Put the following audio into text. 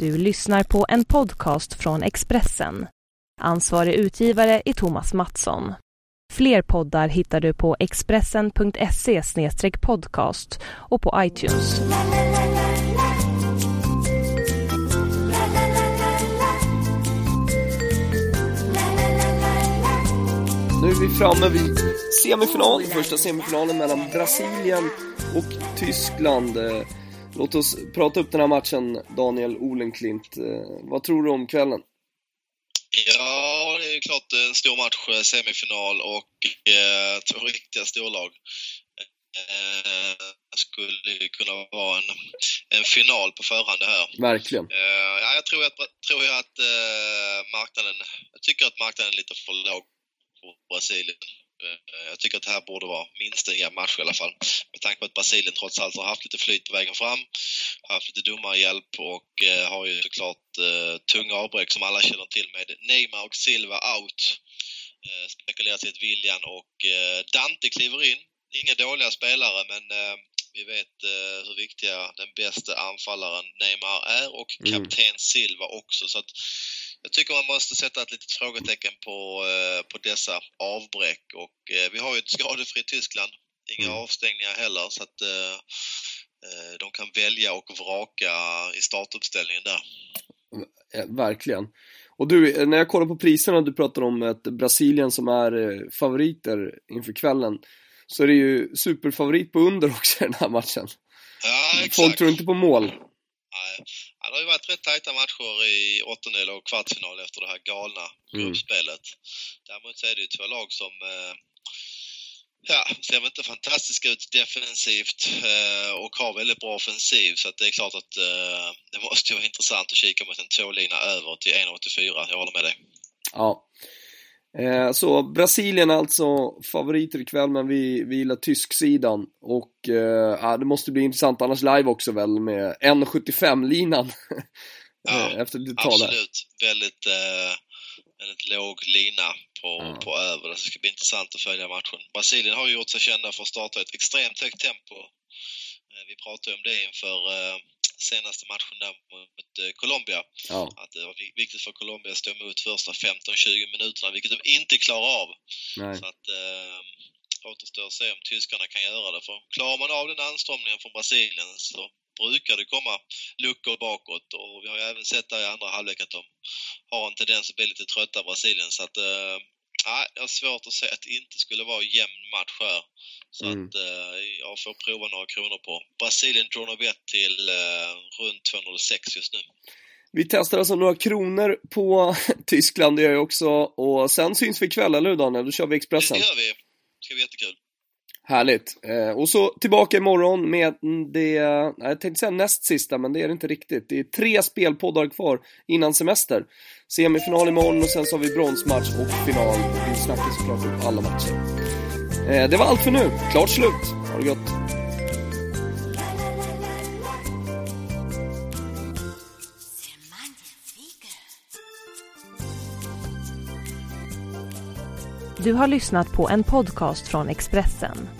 Du lyssnar på en podcast från Expressen. Ansvarig utgivare är Thomas Mattsson. Fler poddar hittar du på expressen.se podcast och på iTunes. Nu är vi framme vid semifinal, första semifinalen mellan Brasilien och Tyskland. Låt oss prata upp den här matchen, Daniel Olenklint. Eh, vad tror du om kvällen? Ja, det är klart en stor match, eh, semifinal och eh, två riktiga storlag. Eh, skulle kunna vara en, en final på förhand det här. Verkligen. Eh, ja, jag tror att, tror jag att eh, marknaden, jag tycker att marknaden är lite för låg på Brasilien. Eh, jag tycker att det här borde vara minst en match i alla fall. Med tanke på att Brasilien trots allt har haft lite flyt på vägen fram, haft lite domarhjälp och eh, har ju såklart eh, tunga avbräck som alla känner till med Neymar och Silva out. Spekuleras i att William och Dante kliver in. Inga dåliga spelare men vi vet hur viktiga den bästa anfallaren Neymar är och Mm. kapten Silva också. Så att jag tycker man måste sätta ett litet frågetecken på, eh, på dessa avbräck och eh, vi har ju ett skadefritt Tyskland. Inga Mm. avstängningar heller så att eh, de kan välja och vraka i startuppställningen där. Verkligen. Och du, när jag kollar på priserna, du pratar om ett Brasilien som är favoriter inför kvällen. Så är det ju superfavorit på under också i den här matchen. Ja. Folk tror inte på mål. Nej. Det har ju varit rätt tajta matcher i åttondel och kvartsfinal efter det här galna Mm. gruppspelet. Däremot så är det ju två lag som eh, ja, ser väl inte fantastiska ut defensivt eh, och har väldigt bra offensiv så att det är klart att eh, det måste ju vara intressant att kika mot en tvålina över till 1,84. Jag håller med dig. Ja. Eh, så Brasilien alltså favoriter ikväll, men vi, vi gillar tysksidan. Och eh, det måste bli intressant annars live också väl med 1.75-linan. Ja, Eh, Efter lite tal. Absolut. Väldigt, eh, väldigt låg lina på, Ja. på över. Det ska bli intressant att följa matchen. Brasilien har ju gjort sig kända för att starta ett extremt högt tempo. Eh, vi pratade om det inför eh, senaste matchen där mot eh, Colombia. Ja. Att det var vi- viktigt för Colombia att stå emot första 15-20 minuterna, vilket de inte klarar av. Nej. Så att eh, återstår att se om tyskarna kan göra det. För klarar man av den anströmningen från Brasilien så brukar det komma luckor bakåt och vi har ju även sett där i andra halvlek att de har en tendens att bli lite trötta Brasilien så att eh, nej, jag har svårt att se att det inte skulle vara jämn match här. Så Mm. att eh, jag får prova några kronor på Brasilien Dronovet till eh, runt 206 just nu. Vi testar alltså några kronor på Tyskland, det gör jag också. Och sen syns vi ikväll, eller hur Daniel? Då kör vi Det Expressen. gör vi. Det ska bli jättekul. Härligt. Eh, och så tillbaka imorgon med det, jag tänkte säga näst sista, men det är det inte riktigt. Det är tre spelpoddar kvar innan semester. Semifinal imorgon och sen så har vi bronsmatch och final. Vi snackar såklart upp alla matcher. Eh, det var allt för nu. Klart slut. Ha det gott. Du har lyssnat på en podcast från Expressen.